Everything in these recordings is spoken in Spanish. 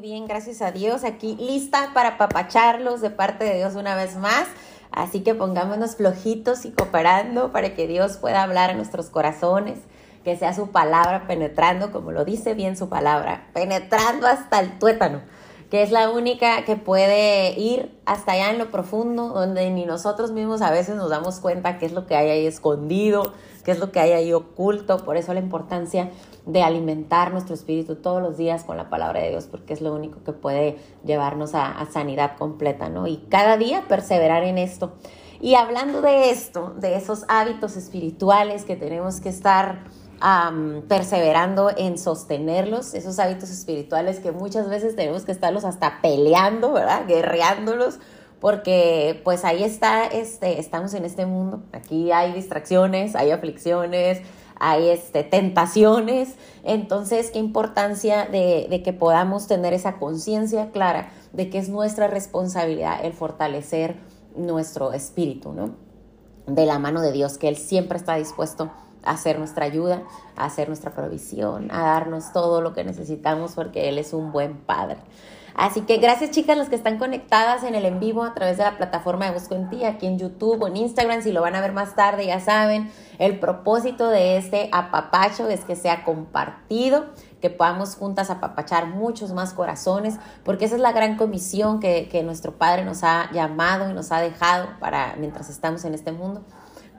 bien, gracias a Dios. Aquí lista para papacharlos de parte de Dios una vez más. Así que pongámonos flojitos y cooperando para que Dios pueda hablar a nuestros corazones, que sea su palabra penetrando, como lo dice bien su palabra, penetrando hasta el tuétano, que es la única que puede ir hasta allá en lo profundo, donde ni nosotros mismos a veces nos damos cuenta qué es lo que hay ahí escondido, qué es lo que hay ahí oculto. Por eso la importancia de alimentar nuestro espíritu todos los días con la palabra de Dios, porque es lo único que puede llevarnos a, sanidad completa, ¿no? Y cada día perseverar en esto. Y hablando de esto, de esos hábitos espirituales que tenemos que estar perseverando en sostenerlos, esos hábitos espirituales que muchas veces tenemos que estarlos hasta peleando, ¿verdad? Guerreándolos, porque pues ahí está, este, estamos en este mundo, aquí hay distracciones, hay aflicciones, hay este, tentaciones. Entonces, qué importancia de, de que podamos tener esa conciencia clara de que es nuestra responsabilidad el fortalecer nuestro espíritu, ¿no? De la mano de Dios, que Él siempre está dispuesto a hacer nuestra ayuda, a hacer nuestra provisión, a darnos todo lo que necesitamos porque Él es un buen Padre. Así que gracias chicas las que están conectadas en el en vivo a través de la plataforma de Busco en Ti, aquí en YouTube o en Instagram, si lo van a ver más tarde ya saben, el propósito de este apapacho es que sea compartido, que podamos juntas apapachar muchos más corazones, porque esa es la gran comisión que, que nuestro Padre nos ha llamado y nos ha dejado para mientras estamos en este mundo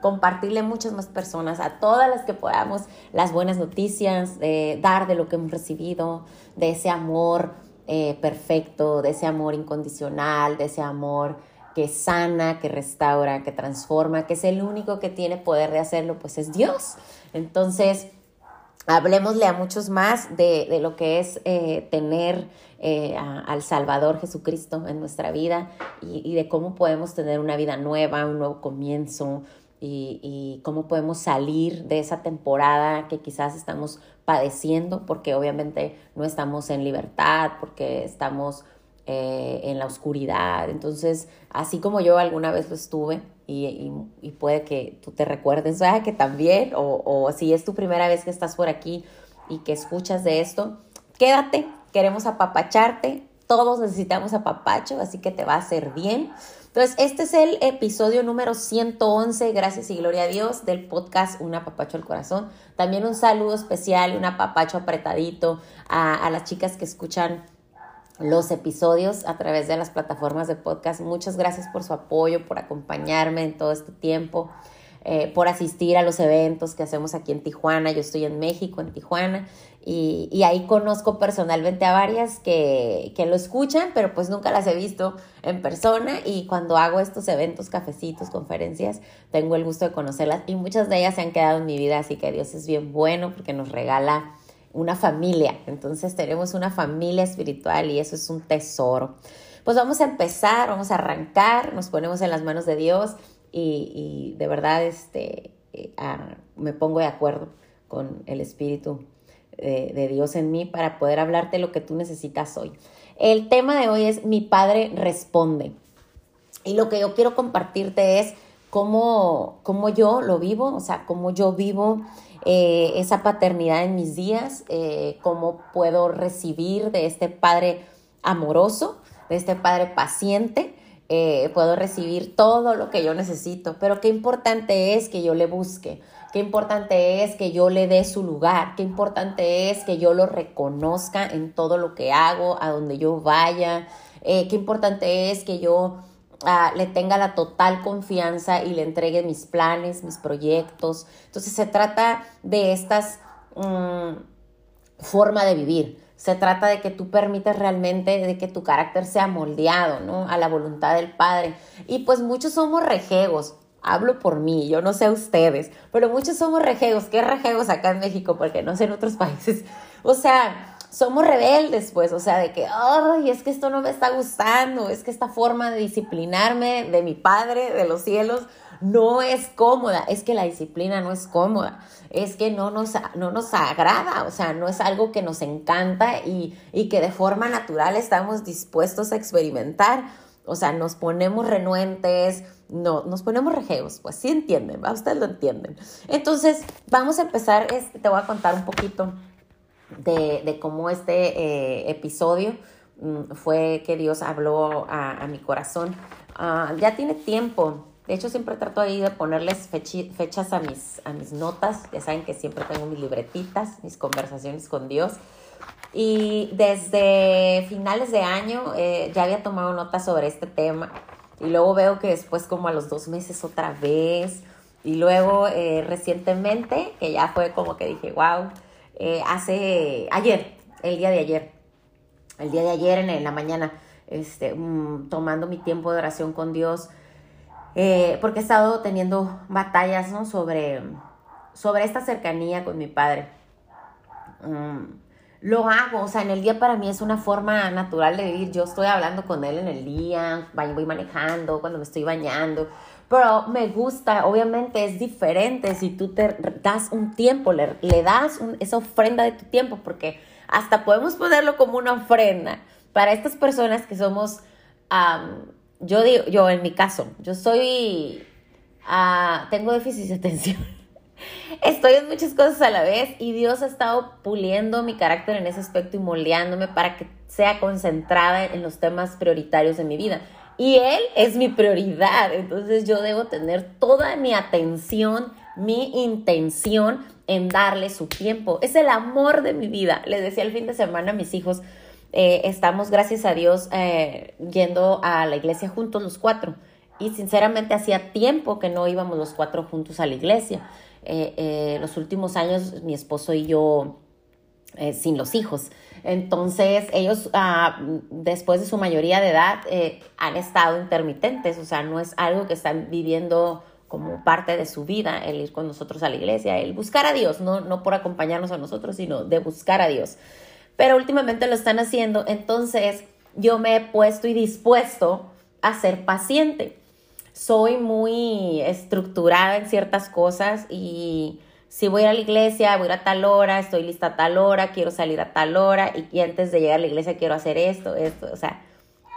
compartirle a muchas más personas, a todas las que podamos, las buenas noticias, de dar de lo que hemos recibido, de ese amor, eh, perfecto, de ese amor incondicional, de ese amor que sana, que restaura, que transforma, que es el único que tiene poder de hacerlo, pues es Dios. Entonces, hablemosle a muchos más de, lo que es eh, tener eh, al Salvador Jesucristo en nuestra vida y, y, de cómo podemos tener una vida nueva, un nuevo comienzo, y, cómo podemos salir de esa temporada que quizás estamos padeciendo, porque obviamente no estamos en libertad, porque estamos eh, en la oscuridad. Entonces, así como yo alguna vez lo estuve, y, puede que tú te recuerdes, que también, o, o si es tu primera vez que estás por aquí y que escuchas de esto, quédate, queremos apapacharte, todos necesitamos apapacho, así que te va a hacer bien. Entonces, este es el episodio número 111, gracias y gloria a Dios, del podcast Un apapacho al corazón. También un saludo especial, un apapacho apretadito a, a las chicas que escuchan los episodios a través de las plataformas de podcast. Muchas gracias por su apoyo, por acompañarme en todo este tiempo. Eh, por asistir a los eventos que hacemos aquí en Tijuana. Yo estoy en México, en Tijuana, y, ahí conozco personalmente a varias que, que, lo escuchan, pero pues nunca las he visto en persona. Y cuando hago estos eventos, cafecitos, conferencias, tengo el gusto de conocerlas y muchas de ellas se han quedado en mi vida, así que Dios es bien bueno porque nos regala una familia. Entonces tenemos una familia espiritual y eso es un tesoro. Pues vamos a empezar, vamos a arrancar, nos ponemos en las manos de Dios y, de verdad este, eh, me pongo de acuerdo con el Espíritu de, Dios en mí para poder hablarte lo que tú necesitas hoy. El tema de hoy es mi Padre responde. Y lo que yo quiero compartirte es cómo, cómo yo lo vivo, o sea, cómo yo vivo eh, esa paternidad en mis días, eh, cómo puedo recibir de este Padre amoroso, de este Padre paciente, eh, puedo recibir todo lo que yo necesito, pero qué importante es que yo le busque, qué importante es que yo le dé su lugar, qué importante es que yo lo reconozca en todo lo que hago, a donde yo vaya, eh, qué importante es que yo ah, le tenga la total confianza y le entregue mis planes, mis proyectos. Entonces se trata de estas mm, forma de vivir. Se trata de que tú permites realmente de que tu carácter sea moldeado, ¿no? A la voluntad del Padre. Y pues muchos somos rejegos. Hablo por mí, yo no sé ustedes, pero muchos somos rejegos. ¿Qué rejegos acá en México? Porque no sé en otros países. O sea, somos rebeldes, pues, o sea, de que, ay, es que esto no me está gustando, es que esta forma de disciplinarme de mi Padre de los cielos no es cómoda, es que la disciplina no es cómoda, es que no nos, no nos agrada, o sea, no es algo que nos encanta y, que de forma natural estamos dispuestos a experimentar. O sea, nos ponemos renuentes, no, nos ponemos rejeos, pues sí entienden, ¿va? Ustedes lo entienden. Entonces, vamos a empezar, te voy a contar un poquito de, cómo este eh, episodio mm, fue que Dios habló a, mi corazón. Ah, ya tiene tiempo. De hecho, siempre trato ahí de ponerles fechas a mis, a mis notas. Ya saben que siempre tengo mis libretitas, mis conversaciones con Dios. Y desde finales de año eh, ya había tomado notas sobre este tema. Y luego veo que después como a los dos meses otra vez. Y luego eh, recientemente, que ya fue como que dije, wow, eh, hace ayer, el día de ayer, el día de ayer en, la mañana, este, mm, tomando mi tiempo de oración con Dios, porque he estado teniendo batallas ¿no? sobre, sobre esta cercanía con mi padre. Mm, lo hago, o sea, en el día para mí es una forma natural de vivir. Yo estoy hablando con él en el día, voy manejando, cuando me estoy bañando, pero me gusta, obviamente es diferente si tú te das un tiempo, le, das esa ofrenda de tu tiempo, porque hasta podemos ponerlo como una ofrenda para estas personas que somos, yo digo, yo en mi caso, yo soy, uh, tengo déficit de atención. Estoy en muchas cosas a la vez y Dios ha estado puliendo mi carácter en ese aspecto y moldeándome para que sea concentrada en los temas prioritarios de mi vida. Y Él es mi prioridad, entonces yo debo tener toda mi atención, mi intención en darle su tiempo. Es el amor de mi vida. Les decía el fin de semana a mis hijos, eh, estamos, gracias a Dios, eh, yendo a la iglesia juntos los cuatro. Y sinceramente hacía tiempo que no íbamos los cuatro juntos a la iglesia. Eh, los últimos años mi esposo y yo sin los hijos. Entonces ellos ah, después de su mayoría de edad han estado intermitentes, o sea, no es algo que están viviendo como parte de su vida, el ir con nosotros a la iglesia, el buscar a Dios, no, no por acompañarnos a nosotros, sino de buscar a Dios. Pero últimamente lo están haciendo, entonces yo me he puesto y dispuesto a ser paciente. Soy muy estructurada en ciertas cosas y si voy a la iglesia, voy a ir a tal hora, estoy lista a tal hora, quiero salir a tal hora y, antes de llegar a la iglesia quiero hacer esto, esto, o sea,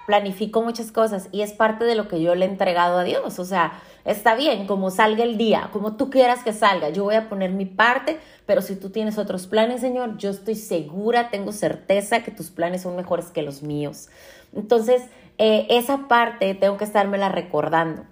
planifico muchas cosas y es parte de lo que yo le he entregado a Dios, o sea, está bien, como salga el día, como tú quieras que salga, yo voy a poner mi parte, pero si tú tienes otros planes, Señor, yo estoy segura, tengo certeza que tus planes son mejores que los míos. Entonces, eh, esa parte tengo que estármela recordando.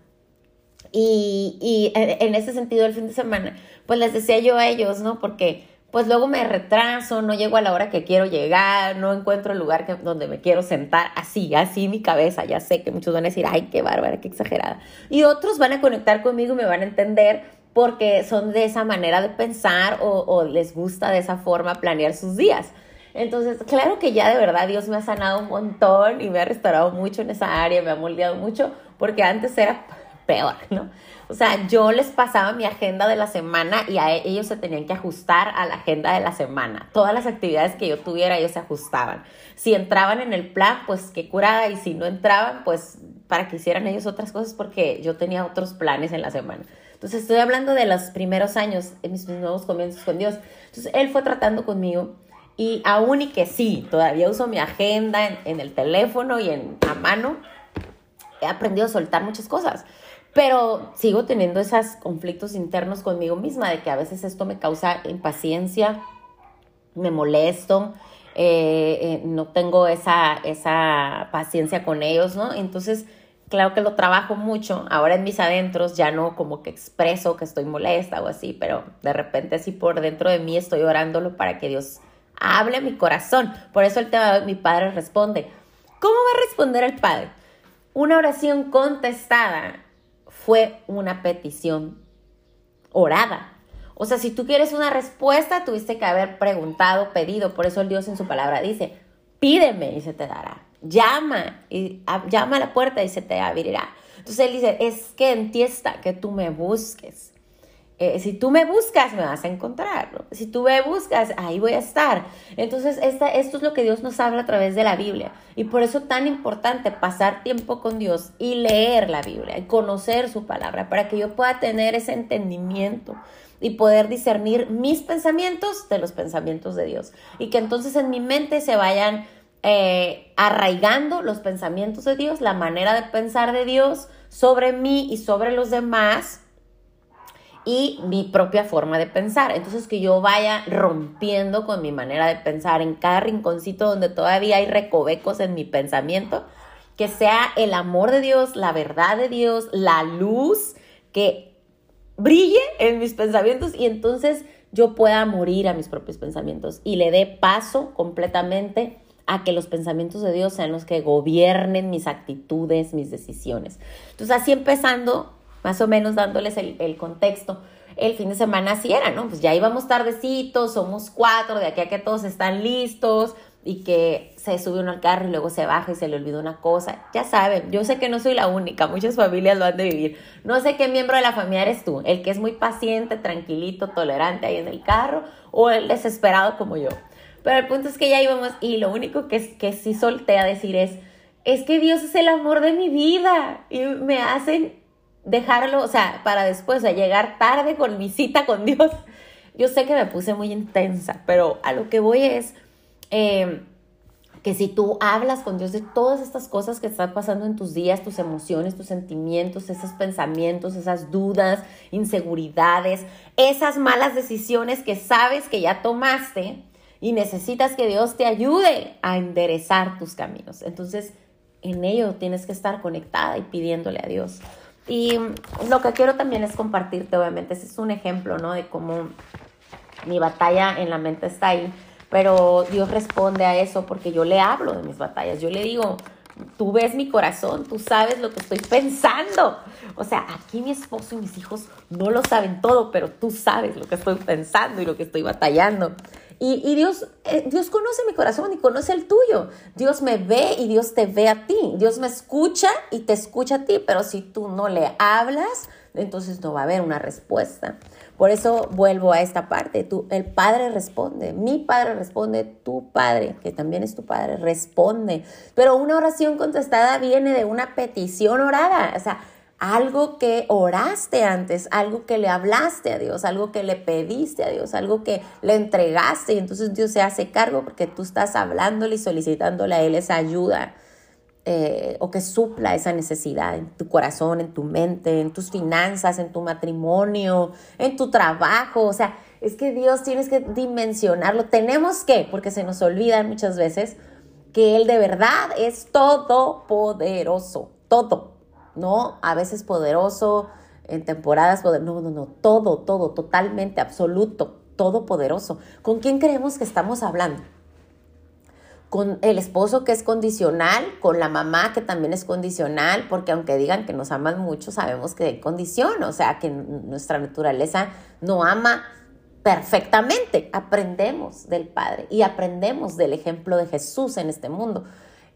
Y, y en ese sentido, el fin de semana, pues les decía yo a ellos, ¿no? Porque pues luego me retraso, no llego a la hora que quiero llegar, no encuentro el lugar que, donde me quiero sentar, así, así mi cabeza, ya sé que muchos van a decir, ay, qué bárbara, qué exagerada. Y otros van a conectar conmigo y me van a entender porque son de esa manera de pensar o, o les gusta de esa forma planear sus días. Entonces, claro que ya de verdad Dios me ha sanado un montón y me ha restaurado mucho en esa área, me ha moldeado mucho, porque antes era peor, ¿no? O sea, yo les pasaba mi agenda de la semana y a ellos se tenían que ajustar a la agenda de la semana. Todas las actividades que yo tuviera, ellos se ajustaban. Si entraban en el plan, pues qué curada, y si no entraban, pues para que hicieran ellos otras cosas porque yo tenía otros planes en la semana. Entonces, estoy hablando de los primeros años, en mis nuevos comienzos con Dios. Entonces, Él fue tratando conmigo y aún y que sí, todavía uso mi agenda en, en el teléfono y en a mano, he aprendido a soltar muchas cosas. Pero sigo teniendo esos conflictos internos conmigo misma, de que a veces esto me causa impaciencia, me molesto, eh, eh, no tengo esa, esa paciencia con ellos, ¿no? Entonces, claro que lo trabajo mucho. Ahora en mis adentros ya no como que expreso que estoy molesta o así, pero de repente así por dentro de mí estoy orándolo para que Dios hable a mi corazón. Por eso el tema de mi padre responde. ¿Cómo va a responder el padre? Una oración contestada fue una petición orada. O sea, si tú quieres una respuesta, tuviste que haber preguntado, pedido. Por eso el Dios en su palabra dice, pídeme y se te dará. Llama y llama a la puerta y se te abrirá. Entonces él dice, es que entiesta que tú me busques. Eh, si tú me buscas, me vas a encontrar. Si tú me buscas, ahí voy a estar. Entonces, esta, esto es lo que Dios nos habla a través de la Biblia. Y por eso tan importante pasar tiempo con Dios y leer la Biblia y conocer su palabra para que yo pueda tener ese entendimiento y poder discernir mis pensamientos de los pensamientos de Dios. Y que entonces en mi mente se vayan eh, arraigando los pensamientos de Dios, la manera de pensar de Dios sobre mí y sobre los demás y mi propia forma de pensar. Entonces que yo vaya rompiendo con mi manera de pensar en cada rinconcito donde todavía hay recovecos en mi pensamiento, que sea el amor de Dios, la verdad de Dios, la luz que brille en mis pensamientos y entonces yo pueda morir a mis propios pensamientos y le dé paso completamente a que los pensamientos de Dios sean los que gobiernen mis actitudes, mis decisiones. Entonces así empezando más o menos dándoles el, contexto. El fin de semana así era, ¿no? Pues ya íbamos tardecitos, somos cuatro, de aquí a que todos están listos y que se sube uno al carro y luego se baja y se le olvida una cosa. Ya saben, yo sé que no soy la única, muchas familias lo han de vivir. No sé qué miembro de la familia eres tú, el que es muy paciente, tranquilito, tolerante ahí en el carro o el desesperado como yo. Pero el punto es que ya íbamos y lo único que, que sí solté a decir es, es que Dios es el amor de mi vida y me hacen dejarlo, o sea, para después, o llegar tarde con mi cita con Dios. Yo sé que me puse muy intensa, pero a lo que voy es em, que si tú hablas con Dios de todas estas cosas que están pasando en tus días, tus emociones, tus sentimientos, esos pensamientos, esas dudas, inseguridades, esas malas decisiones que sabes que ya tomaste y necesitas que Dios te ayude a enderezar tus caminos. Entonces, en ello tienes que estar conectada y pidiéndole a Dios. Y lo que quiero también es compartirte, obviamente, ese es un ejemplo, ¿no? De cómo mi batalla en la mente está ahí, pero Dios responde a eso porque yo le hablo de mis batallas, yo le digo, tú ves mi corazón, tú sabes lo que estoy pensando. O sea, aquí mi esposo y mis hijos no lo saben todo, pero tú sabes lo que estoy pensando y lo que estoy batallando. Y, Dios, eh, Dios conoce mi corazón y conoce el tuyo. Dios me ve y Dios te ve a ti. Dios me escucha y te escucha a ti, pero si tú no le hablas, entonces no va a haber una respuesta. Por eso vuelvo a esta parte. Tú, el Padre responde, mi Padre responde, tu Padre, que también es tu Padre, responde. Pero una oración contestada viene de una petición orada. O sea, algo que oraste antes, algo que le hablaste a Dios, algo que le pediste a Dios, algo que le entregaste y entonces Dios se hace cargo porque tú estás hablándole y solicitándole a Él esa ayuda eh, o que supla esa necesidad en tu corazón, en tu mente, en tus finanzas, en tu matrimonio, en tu trabajo. O sea, es que Dios tienes que dimensionarlo. Tenemos que, porque se nos olvida muchas veces, que Él de verdad es todopoderoso, todo ¿no? A veces poderoso, en temporadas poderoso, no, no, no, todo, todo, totalmente, absoluto, todopoderoso. ¿Con quién creemos que estamos hablando? Con el esposo que es condicional, con la mamá que también es condicional, porque aunque digan que nos aman mucho, sabemos que hay condición, o sea, que nuestra naturaleza no ama perfectamente. Aprendemos del Padre y aprendemos del ejemplo de Jesús en este mundo.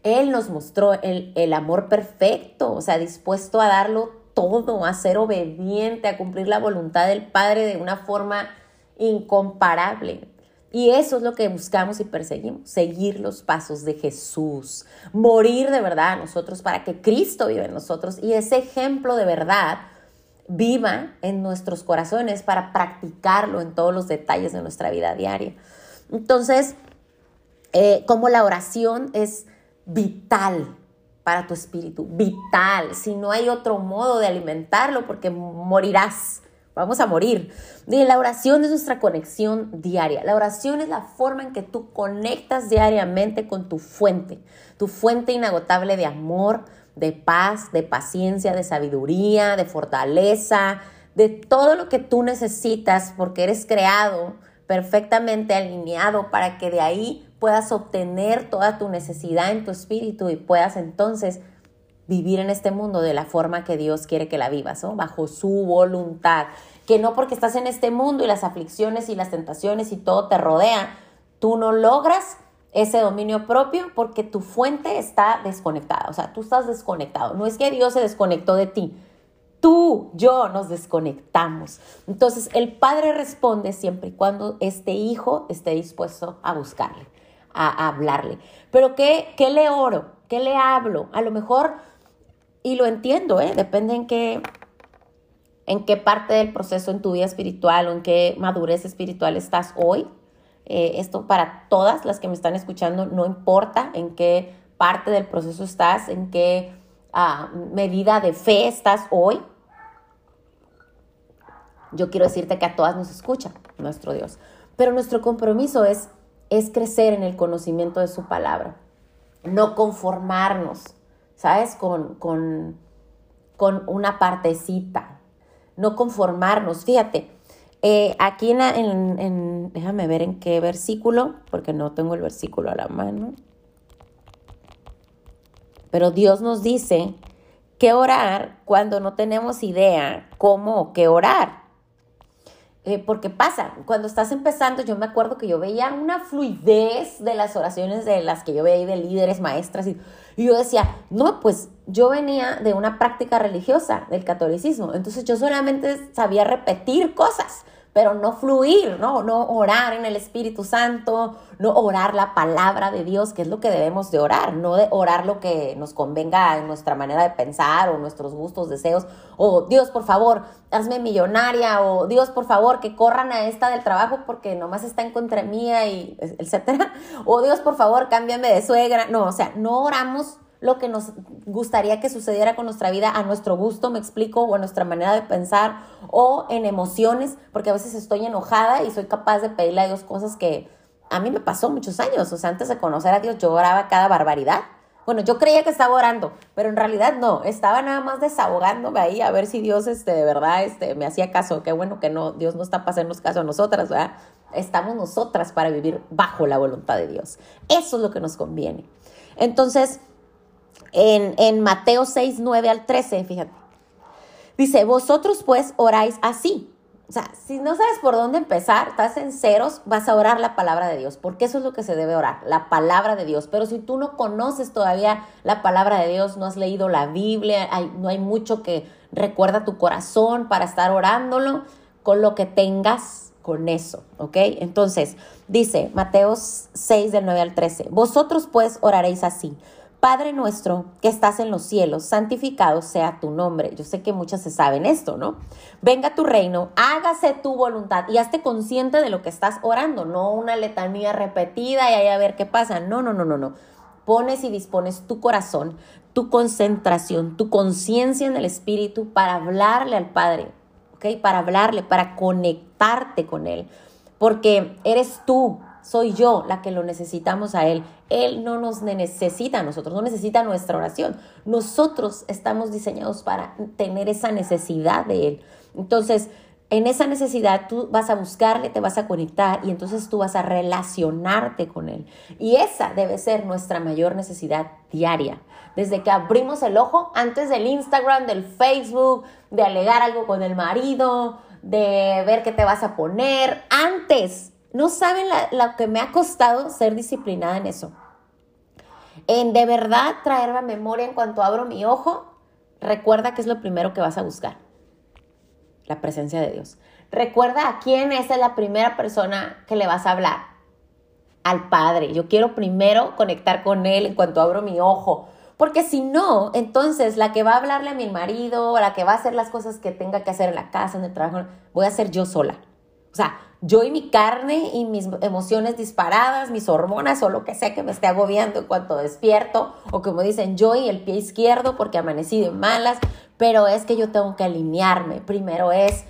Él nos mostró el, amor perfecto, o sea, dispuesto a darlo todo, a ser obediente, a cumplir la voluntad del Padre de una forma incomparable. Y eso es lo que buscamos y perseguimos, seguir los pasos de Jesús, morir de verdad a nosotros para que Cristo viva en nosotros y ese ejemplo de verdad viva en nuestros corazones para practicarlo en todos los detalles de nuestra vida diaria. Entonces, eh, como la oración es vital para tu espíritu, vital. Si no hay otro modo de alimentarlo, porque morirás, vamos a morir. La oración es nuestra conexión diaria. La oración es la forma en que tú conectas diariamente con tu fuente, tu fuente inagotable de amor, de paz, de paciencia, de sabiduría, de fortaleza, de todo lo que tú necesitas, porque eres creado perfectamente alineado para que de ahí puedas obtener toda tu necesidad en tu espíritu y puedas entonces vivir en este mundo de la forma que Dios quiere que la vivas, ¿no? bajo su voluntad. Que no porque estás en este mundo y las aflicciones y las tentaciones y todo te rodea, tú no logras ese dominio propio porque tu fuente está desconectada, o sea, tú estás desconectado. No es que Dios se desconectó de ti, tú, yo nos desconectamos. Entonces, el padre responde siempre y cuando este hijo esté dispuesto a buscarle a, hablarle. Pero ¿qué, ¿qué le oro? ¿Qué le hablo? A lo mejor, y lo entiendo, ¿eh? depende en qué, en qué parte del proceso en tu vida espiritual o en qué madurez espiritual estás hoy. Eh, esto para todas las que me están escuchando, no importa en qué parte del proceso estás, en qué ah, medida de fe estás hoy. Yo quiero decirte que a todas nos escucha nuestro Dios. Pero nuestro compromiso es, es crecer en el conocimiento de su palabra. No conformarnos, ¿sabes? Con, con, con una partecita. No conformarnos. Fíjate, eh, aquí en, en, déjame ver en qué versículo, porque no tengo el versículo a la mano. Pero Dios nos dice que orar cuando no tenemos idea cómo o qué orar. Eh, porque pasa, cuando estás empezando, yo me acuerdo que yo veía una fluidez de las oraciones de las que yo veía de líderes, maestras, y, y yo decía, no, pues yo venía de una práctica religiosa del catolicismo, entonces yo solamente sabía repetir cosas pero no fluir, ¿no? No orar en el Espíritu Santo, no orar la palabra de Dios, que es lo que debemos de orar, no de orar lo que nos convenga en nuestra manera de pensar o nuestros gustos, deseos, o Dios, por favor, hazme millonaria, o Dios, por favor, que corran a esta del trabajo porque nomás está en contra mía y etcétera, o Dios, por favor, cámbiame de suegra. No, o sea, no oramos lo que nos gustaría que sucediera con nuestra vida a nuestro gusto, me explico, o a nuestra manera de pensar, o en emociones, porque a veces estoy enojada y soy capaz de pedirle a Dios cosas que a mí me pasó muchos años, o sea, antes de conocer a Dios yo oraba cada barbaridad. Bueno, yo creía que estaba orando, pero en realidad no, estaba nada más desahogándome ahí a ver si Dios este, de verdad este, me hacía caso. Qué bueno que no, Dios no está pasando caso a nosotras, ¿verdad? Estamos nosotras para vivir bajo la voluntad de Dios. Eso es lo que nos conviene. Entonces, en, Mateo 6, 9 al 13, fíjate. Dice, vosotros pues oráis así. O sea, si no sabes por dónde empezar, estás en ceros, vas a orar la palabra de Dios, porque eso es lo que se debe orar, la palabra de Dios. Pero si tú no conoces todavía la palabra de Dios, no has leído la Biblia, no hay mucho que recuerda tu corazón para estar orándolo, con lo que tengas, con eso, ¿ok? Entonces, dice Mateo 6 del 9 al 13, vosotros pues oraréis así. Padre nuestro que estás en los cielos, santificado sea tu nombre. Yo sé que muchas se saben esto, ¿no? Venga tu reino, hágase tu voluntad y hazte consciente de lo que estás orando, no una letanía repetida y ahí a ver qué pasa. No, no, no, no, no. Pones y dispones tu corazón, tu concentración, tu conciencia en el Espíritu para hablarle al Padre, ¿ok? Para hablarle, para conectarte con Él. Porque eres tú soy yo la que lo necesitamos a Él. Él no nos necesita a nosotros, no necesita nuestra oración. Nosotros estamos diseñados para tener esa necesidad de Él. Entonces, en esa necesidad tú vas a buscarle, te vas a conectar y entonces tú vas a relacionarte con Él. Y esa debe ser nuestra mayor necesidad diaria. Desde que abrimos el ojo, antes del Instagram, del Facebook, de alegar algo con el marido, de ver qué te vas a poner, antes no saben lo que me ha costado ser disciplinada en eso. En de verdad traer la memoria en cuanto abro mi ojo, recuerda que es lo primero que vas a buscar. La presencia de Dios. Recuerda a quién es la primera persona que le vas a hablar. Al Padre. Yo quiero primero conectar con Él en cuanto abro mi ojo. Porque si no, entonces la que va a hablarle a mi marido, la que va a hacer las cosas que tenga que hacer en la casa, en el trabajo, voy a ser yo sola. O sea, yo y mi carne y mis emociones disparadas, mis hormonas o lo que sea que me esté agobiando en cuanto despierto, o como dicen, yo y el pie izquierdo porque amanecí de malas, pero es que yo tengo que alinearme. Primero es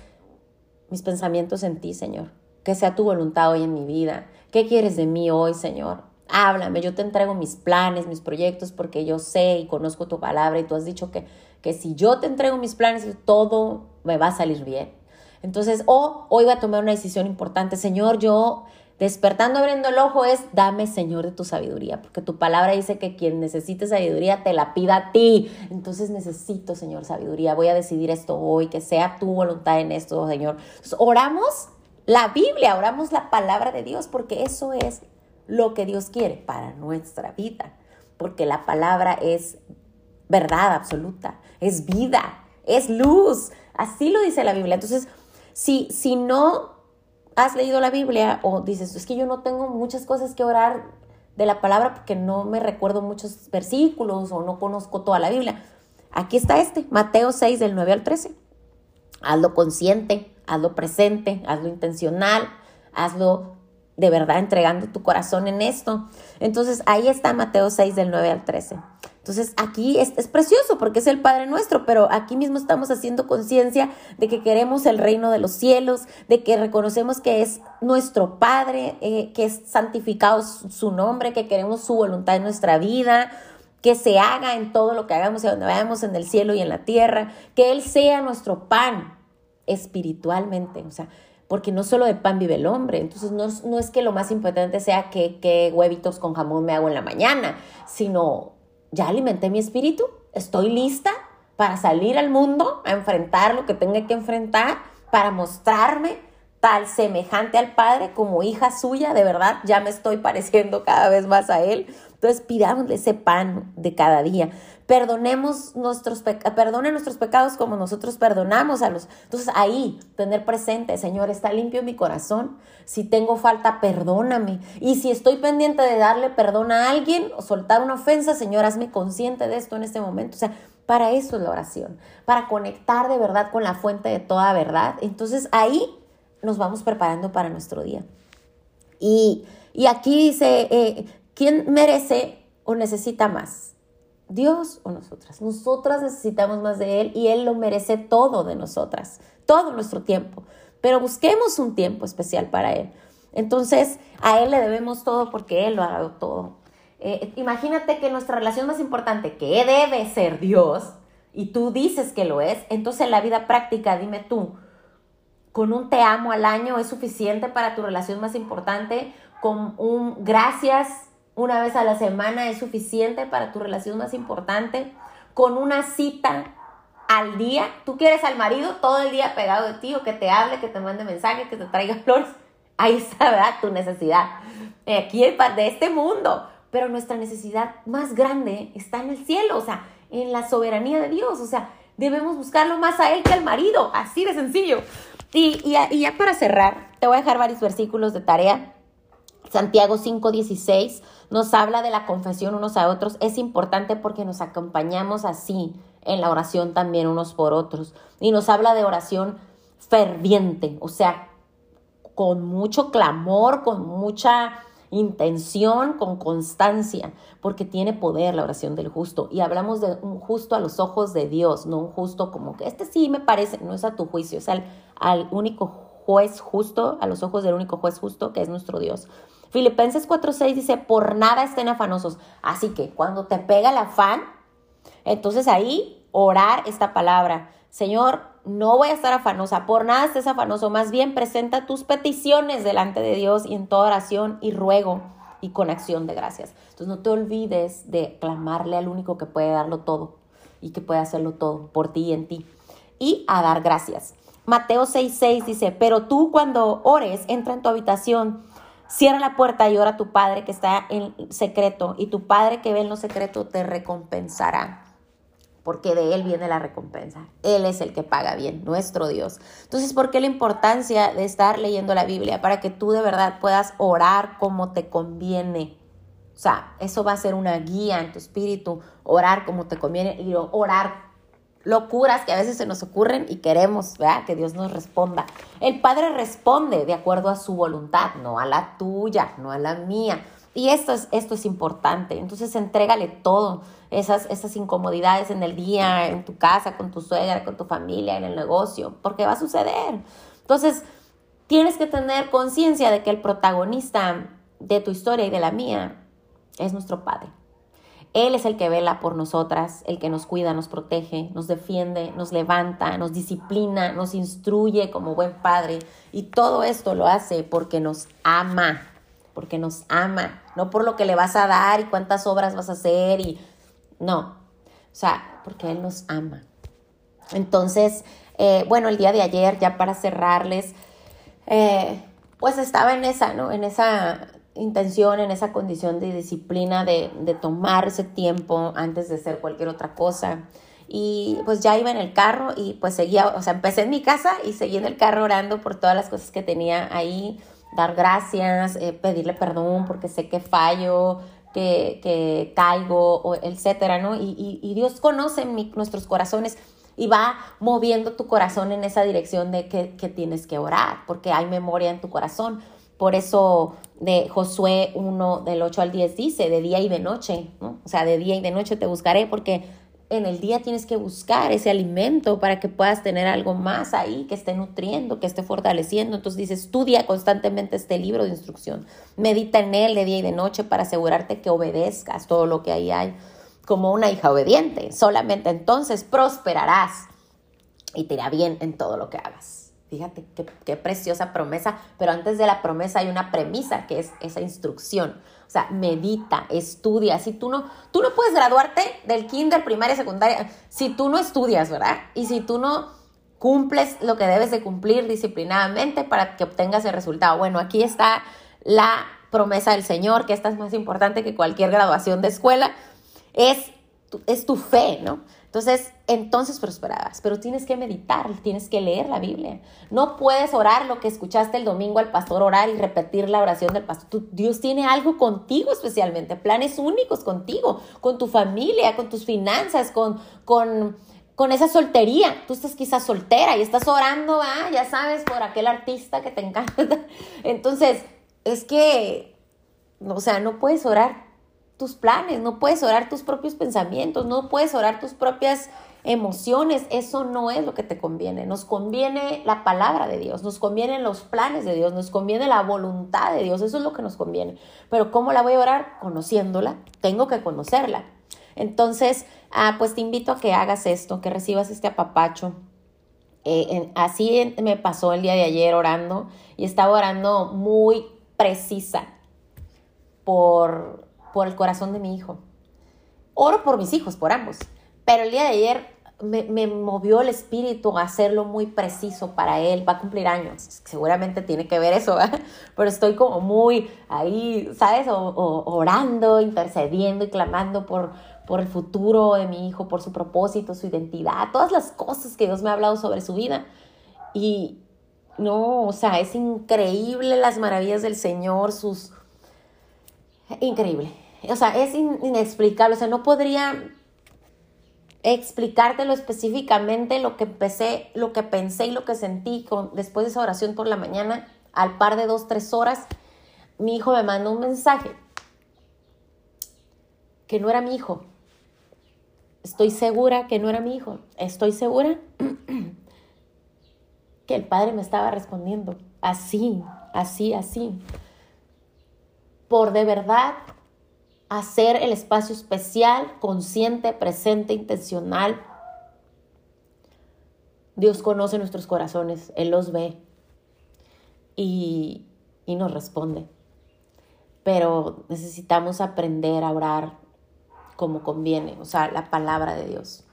mis pensamientos en ti, Señor. Que sea tu voluntad hoy en mi vida. ¿Qué quieres de mí hoy, Señor? Háblame, yo te entrego mis planes, mis proyectos, porque yo sé y conozco tu palabra y tú has dicho que, que si yo te entrego mis planes, todo me va a salir bien. Entonces, o hoy voy a tomar una decisión importante. Señor, yo despertando, abriendo el ojo es, dame, Señor, de tu sabiduría, porque tu palabra dice que quien necesite sabiduría te la pida a ti. Entonces necesito, Señor, sabiduría. Voy a decidir esto hoy, que sea tu voluntad en esto, Señor. Entonces, oramos la Biblia, oramos la palabra de Dios, porque eso es lo que Dios quiere para nuestra vida, porque la palabra es verdad absoluta, es vida, es luz. Así lo dice la Biblia. Entonces, si, si no has leído la Biblia o dices, es que yo no tengo muchas cosas que orar de la palabra porque no me recuerdo muchos versículos o no conozco toda la Biblia, aquí está este, Mateo 6 del 9 al 13. Hazlo consciente, hazlo presente, hazlo intencional, hazlo de verdad entregando tu corazón en esto. Entonces ahí está Mateo 6 del 9 al 13. Entonces aquí es, es, precioso porque es el Padre nuestro, pero aquí mismo estamos haciendo conciencia de que queremos el reino de los cielos, de que reconocemos que es nuestro Padre, eh, que es santificado su nombre, que queremos su voluntad en nuestra vida, que se haga en todo lo que hagamos y donde vayamos en el cielo y en la tierra, que Él sea nuestro pan espiritualmente, o sea, porque no solo de pan vive el hombre, entonces no, no es que lo más importante sea que, que huevitos con jamón me hago en la mañana, sino ya alimenté mi espíritu, estoy lista para salir al mundo a enfrentar lo que tenga que enfrentar, para mostrarme tal semejante al Padre como hija suya, de verdad, ya me estoy pareciendo cada vez más a Él. Entonces pidámosle ese pan de cada día. Perdonemos nuestros perdone nuestros pecados como nosotros perdonamos a los. Entonces ahí tener presente, Señor, está limpio mi corazón. Si tengo falta, perdóname. Y si estoy pendiente de darle perdón a alguien o soltar una ofensa, Señor, hazme consciente de esto en este momento. O sea, para eso es la oración, para conectar de verdad con la fuente de toda verdad. Entonces ahí nos vamos preparando para nuestro día. Y, aquí dice, eh, ¿quién merece o necesita más? ¿Dios o nosotras? Nosotras necesitamos más de Él y Él lo merece todo de nosotras, todo nuestro tiempo. Pero busquemos un tiempo especial para Él. Entonces, a Él le debemos todo porque Él lo ha dado todo. Eh, imagínate que nuestra relación más importante, que debe ser Dios, y tú dices que lo es, entonces en la vida práctica, dime tú, con un te amo al año es suficiente para tu relación más importante, con un gracias una vez a la semana es suficiente para tu relación más importante, con una cita al día, tú quieres al marido todo el día pegado de ti o que te hable, que te mande mensajes, que te traiga flores, ahí está, ¿verdad? Tu necesidad. Aquí de este mundo, pero nuestra necesidad más grande está en el cielo, o sea, en la soberanía de Dios, o sea, debemos buscarlo más a Él que al marido, así de sencillo. Y, y, ya para cerrar, te voy a dejar varios versículos de tarea. Santiago 5:16 nos habla de la confesión unos a otros. Es importante porque nos acompañamos así en la oración también unos por otros. Y nos habla de oración ferviente, o sea, con mucho clamor, con mucha intención, con constancia, porque tiene poder la oración del justo. Y hablamos de un justo a los ojos de Dios, no un justo como que este sí me parece, no es a tu juicio, es al, al único juez justo, a los ojos del único juez justo, que es nuestro Dios. Filipenses 4:6 dice, por nada estén afanosos. Así que cuando te pega el afán, entonces ahí orar esta palabra. Señor, no voy a estar afanosa, por nada estés afanoso, más bien presenta tus peticiones delante de Dios y en toda oración y ruego y con acción de gracias. Entonces no te olvides de clamarle al único que puede darlo todo y que puede hacerlo todo por ti y en ti y a dar gracias. Mateo 6:6 dice, pero tú cuando ores, entra en tu habitación, cierra la puerta y ora a tu Padre que está en secreto y tu Padre que ve en lo secreto te recompensará porque de Él viene la recompensa. Él es el que paga bien, nuestro Dios. Entonces, ¿por qué la importancia de estar leyendo la Biblia? Para que tú de verdad puedas orar como te conviene. O sea, eso va a ser una guía en tu espíritu, orar como te conviene y orar locuras que a veces se nos ocurren y queremos, ¿verdad? Que Dios nos responda. El Padre responde de acuerdo a su voluntad, no a la tuya, no a la mía. Y esto es, esto es importante. Entonces, entrégale todo esas, esas incomodidades en el día, en tu casa, con tu suegra, con tu familia, en el negocio, porque va a suceder. Entonces, tienes que tener conciencia de que el protagonista de tu historia y de la mía es nuestro Padre. Él es el que vela por nosotras, el que nos cuida, nos protege, nos defiende, nos levanta, nos disciplina, nos instruye como buen padre. Y todo esto lo hace porque nos ama, porque nos ama, no por lo que le vas a dar y cuántas obras vas a hacer y no, o sea, porque Él nos ama. Entonces, eh, bueno, el día de ayer, ya para cerrarles, eh, pues estaba en esa, ¿no? En esa intención, en esa condición de disciplina, de, de tomar ese tiempo antes de hacer cualquier otra cosa. Y pues ya iba en el carro y pues seguía, o sea, empecé en mi casa y seguí en el carro orando por todas las cosas que tenía ahí, dar gracias, eh, pedirle perdón porque sé que fallo, que, que caigo, etcétera, ¿no? Y, y, Dios conoce nuestros corazones y va moviendo tu corazón en esa dirección de que, que, tienes que orar, porque hay memoria en tu corazón. Por eso de Josué 1 del 8 al 10 dice, de día y de noche, ¿no? O sea, de día y de noche te buscaré porque en el día tienes que buscar ese alimento para que puedas tener algo más ahí que esté nutriendo, que esté fortaleciendo. Entonces dice, estudia constantemente este libro de instrucción, medita en él de día y de noche para asegurarte que obedezcas todo lo que ahí hay como una hija obediente. Solamente entonces prosperarás y te irá bien en todo lo que hagas. Fíjate qué, preciosa promesa, pero antes de la promesa hay una premisa que es esa instrucción. O sea, medita, estudia. Si tú no, tú no puedes graduarte del kinder, primaria, secundaria, si tú no estudias, ¿verdad? Y si tú no cumples lo que debes de cumplir disciplinadamente para que obtengas el resultado. Bueno, aquí está la promesa del Señor, que esta es más importante que cualquier graduación de escuela, es, es tu fe, ¿no? Entonces, entonces prosperarás, pero tienes que meditar, tienes que leer la Biblia. No puedes orar lo que escuchaste el domingo al pastor orar y repetir la oración del pastor. Dios tiene algo contigo especialmente, planes únicos contigo, con tu familia, con tus finanzas, con, con, con esa soltería. Tú estás quizás soltera y estás orando, ya sabes, por aquel artista que te encanta. Entonces, es que, o sea, no puedes orar tus planes, no puedes orar tus propios pensamientos, no puedes orar tus propias emociones, eso no es lo que te conviene. Nos conviene la palabra de Dios, nos convienen los planes de Dios, nos conviene la voluntad de Dios, eso es lo que nos conviene. Pero ¿cómo la voy a orar? Conociéndola, tengo que conocerla. Entonces, ah, pues te invito a que hagas esto, que recibas este apapacho. Eh, así me pasó el día de ayer orando y estaba orando muy precisa por por el corazón de mi hijo. Oro por mis hijos, por ambos. Pero el día de ayer me, movió el espíritu a hacerlo muy preciso para él. Va a cumplir años. Seguramente tiene que ver eso, Pero estoy como muy ahí, ¿sabes? orando, intercediendo y clamando por, por el futuro de mi hijo, por su propósito, su identidad, todas las cosas que Dios me ha hablado sobre su vida. Y no, o sea, es increíble las maravillas del Señor, sus increíble. O sea, es inexplicable. O sea, no podría explicártelo específicamente lo que empecé, lo que pensé y lo que sentí con, después de esa oración por la mañana, al par de dos, tres horas, mi hijo me mandó un mensaje que no era mi hijo. Estoy segura que no era mi hijo. Estoy segura que el padre me estaba respondiendo así, así, así por de verdad hacer el espacio especial, consciente, presente, intencional. Dios conoce nuestros corazones, Él los ve y, y nos responde. Pero necesitamos aprender a orar como conviene, o sea, la palabra de Dios.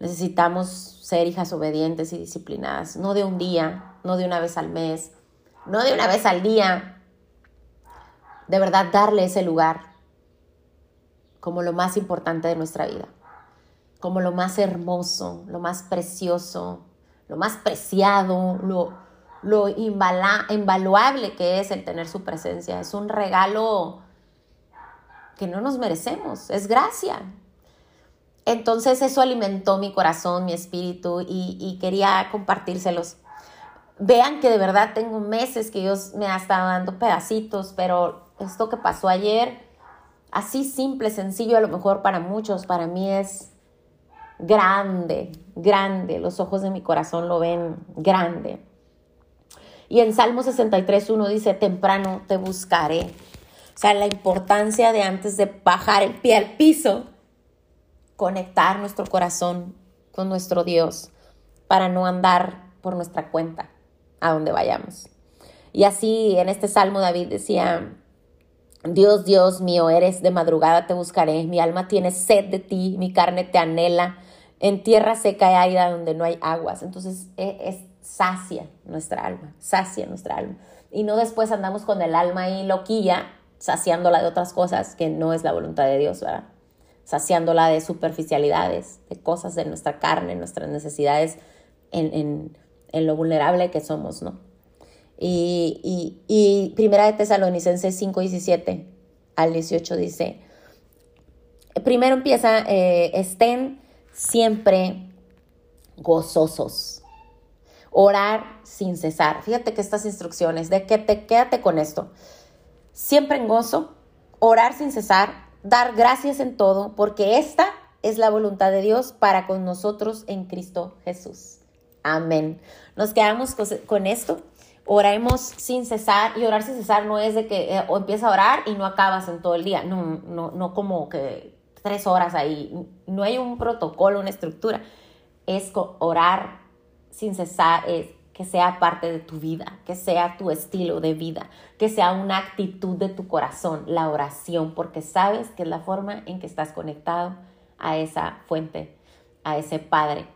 Necesitamos ser hijas obedientes y disciplinadas, no de un día, no de una vez al mes, no de una vez al día, de verdad darle ese lugar como lo más importante de nuestra vida, como lo más hermoso, lo más precioso, lo más preciado, lo, lo invaluable que es el tener su presencia. Es un regalo que no nos merecemos, es gracia. Entonces eso alimentó mi corazón, mi espíritu y, y quería compartírselos. Vean que de verdad tengo meses que Dios me ha estado dando pedacitos, pero esto que pasó ayer, así simple, sencillo, a lo mejor para muchos, para mí es grande, grande. Los ojos de mi corazón lo ven grande. Y en Salmo 63, uno dice, temprano te buscaré. O sea, la importancia de antes de bajar el pie al piso, conectar nuestro corazón con nuestro Dios para no andar por nuestra cuenta a donde vayamos. Y así en este salmo David decía, Dios, Dios mío, eres de madrugada te buscaré, mi alma tiene sed de ti, mi carne te anhela, en tierra seca y árida donde no hay aguas. Entonces e, es, sacia nuestra alma, sacia nuestra alma. Y no después andamos con el alma ahí loquilla, saciándola de otras cosas que no es la voluntad de Dios, ¿verdad? Saciándola de superficialidades, de cosas de nuestra carne, nuestras necesidades en, en, en lo vulnerable que somos, ¿no? Y, y, Primera de Tesalonicenses 5, 17 al 18 dice, primero empieza, eh, estén siempre gozosos, orar sin cesar. Fíjate que estas instrucciones, de que te quédate con esto. Siempre en gozo, orar sin cesar, dar gracias en todo, porque esta es la voluntad de Dios para con nosotros en Cristo Jesús. Amén. Nos quedamos con esto. Oremos sin cesar y orar sin cesar no es de que eh, o empiezas a orar y no acabas en todo el día. No, no, no como que tres horas ahí. No hay un protocolo, una estructura. Es orar sin cesar, es que sea parte de tu vida, que sea tu estilo de vida, que sea una actitud de tu corazón, la oración, porque sabes que es la forma en que estás conectado a esa fuente, a ese Padre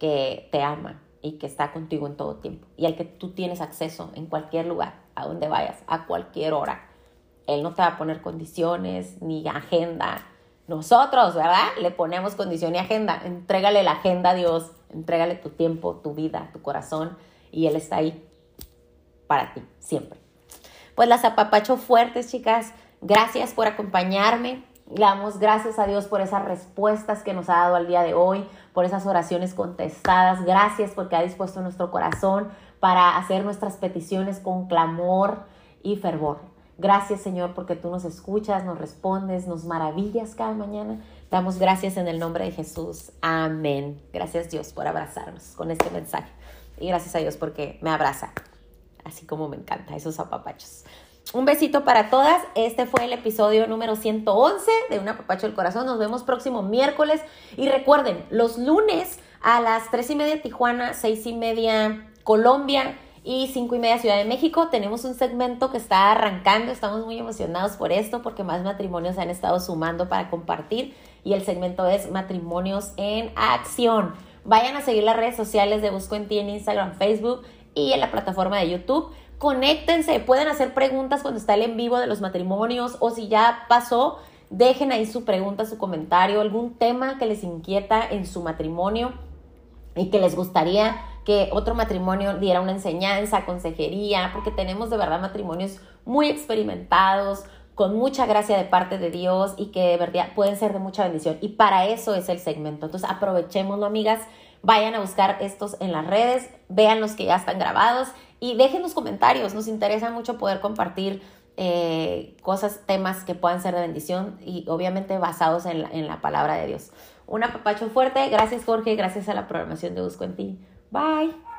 que te ama y que está contigo en todo tiempo y al que tú tienes acceso en cualquier lugar, a donde vayas, a cualquier hora. Él no te va a poner condiciones ni agenda. Nosotros, ¿verdad? Le ponemos condición y agenda. Entrégale la agenda a Dios, entrégale tu tiempo, tu vida, tu corazón y Él está ahí para ti, siempre. Pues las apapacho fuertes, chicas. Gracias por acompañarme. Le damos gracias a Dios por esas respuestas que nos ha dado al día de hoy, por esas oraciones contestadas. Gracias porque ha dispuesto nuestro corazón para hacer nuestras peticiones con clamor y fervor. Gracias Señor porque tú nos escuchas, nos respondes, nos maravillas cada mañana. Damos gracias en el nombre de Jesús. Amén. Gracias Dios por abrazarnos con este mensaje. Y gracias a Dios porque me abraza, así como me encanta esos apapachos. Un besito para todas. Este fue el episodio número 111 de Un apapacho del corazón. Nos vemos próximo miércoles. Y recuerden, los lunes a las 3 y media Tijuana, 6 y media Colombia y 5 y media Ciudad de México. Tenemos un segmento que está arrancando. Estamos muy emocionados por esto porque más matrimonios se han estado sumando para compartir. Y el segmento es Matrimonios en Acción. Vayan a seguir las redes sociales de Busco en Ti en Instagram, Facebook y en la plataforma de YouTube conéctense, pueden hacer preguntas cuando está el en vivo de los matrimonios o si ya pasó, dejen ahí su pregunta, su comentario, algún tema que les inquieta en su matrimonio y que les gustaría que otro matrimonio diera una enseñanza, consejería, porque tenemos de verdad matrimonios muy experimentados, con mucha gracia de parte de Dios y que de verdad pueden ser de mucha bendición. Y para eso es el segmento. Entonces aprovechémoslo, amigas. Vayan a buscar estos en las redes, vean los que ya están grabados y dejen los comentarios, nos interesa mucho poder compartir eh, cosas, temas que puedan ser de bendición y obviamente basados en la, en la palabra de Dios. Un apapacho fuerte, gracias Jorge, gracias a la programación de Busco en ti. Bye.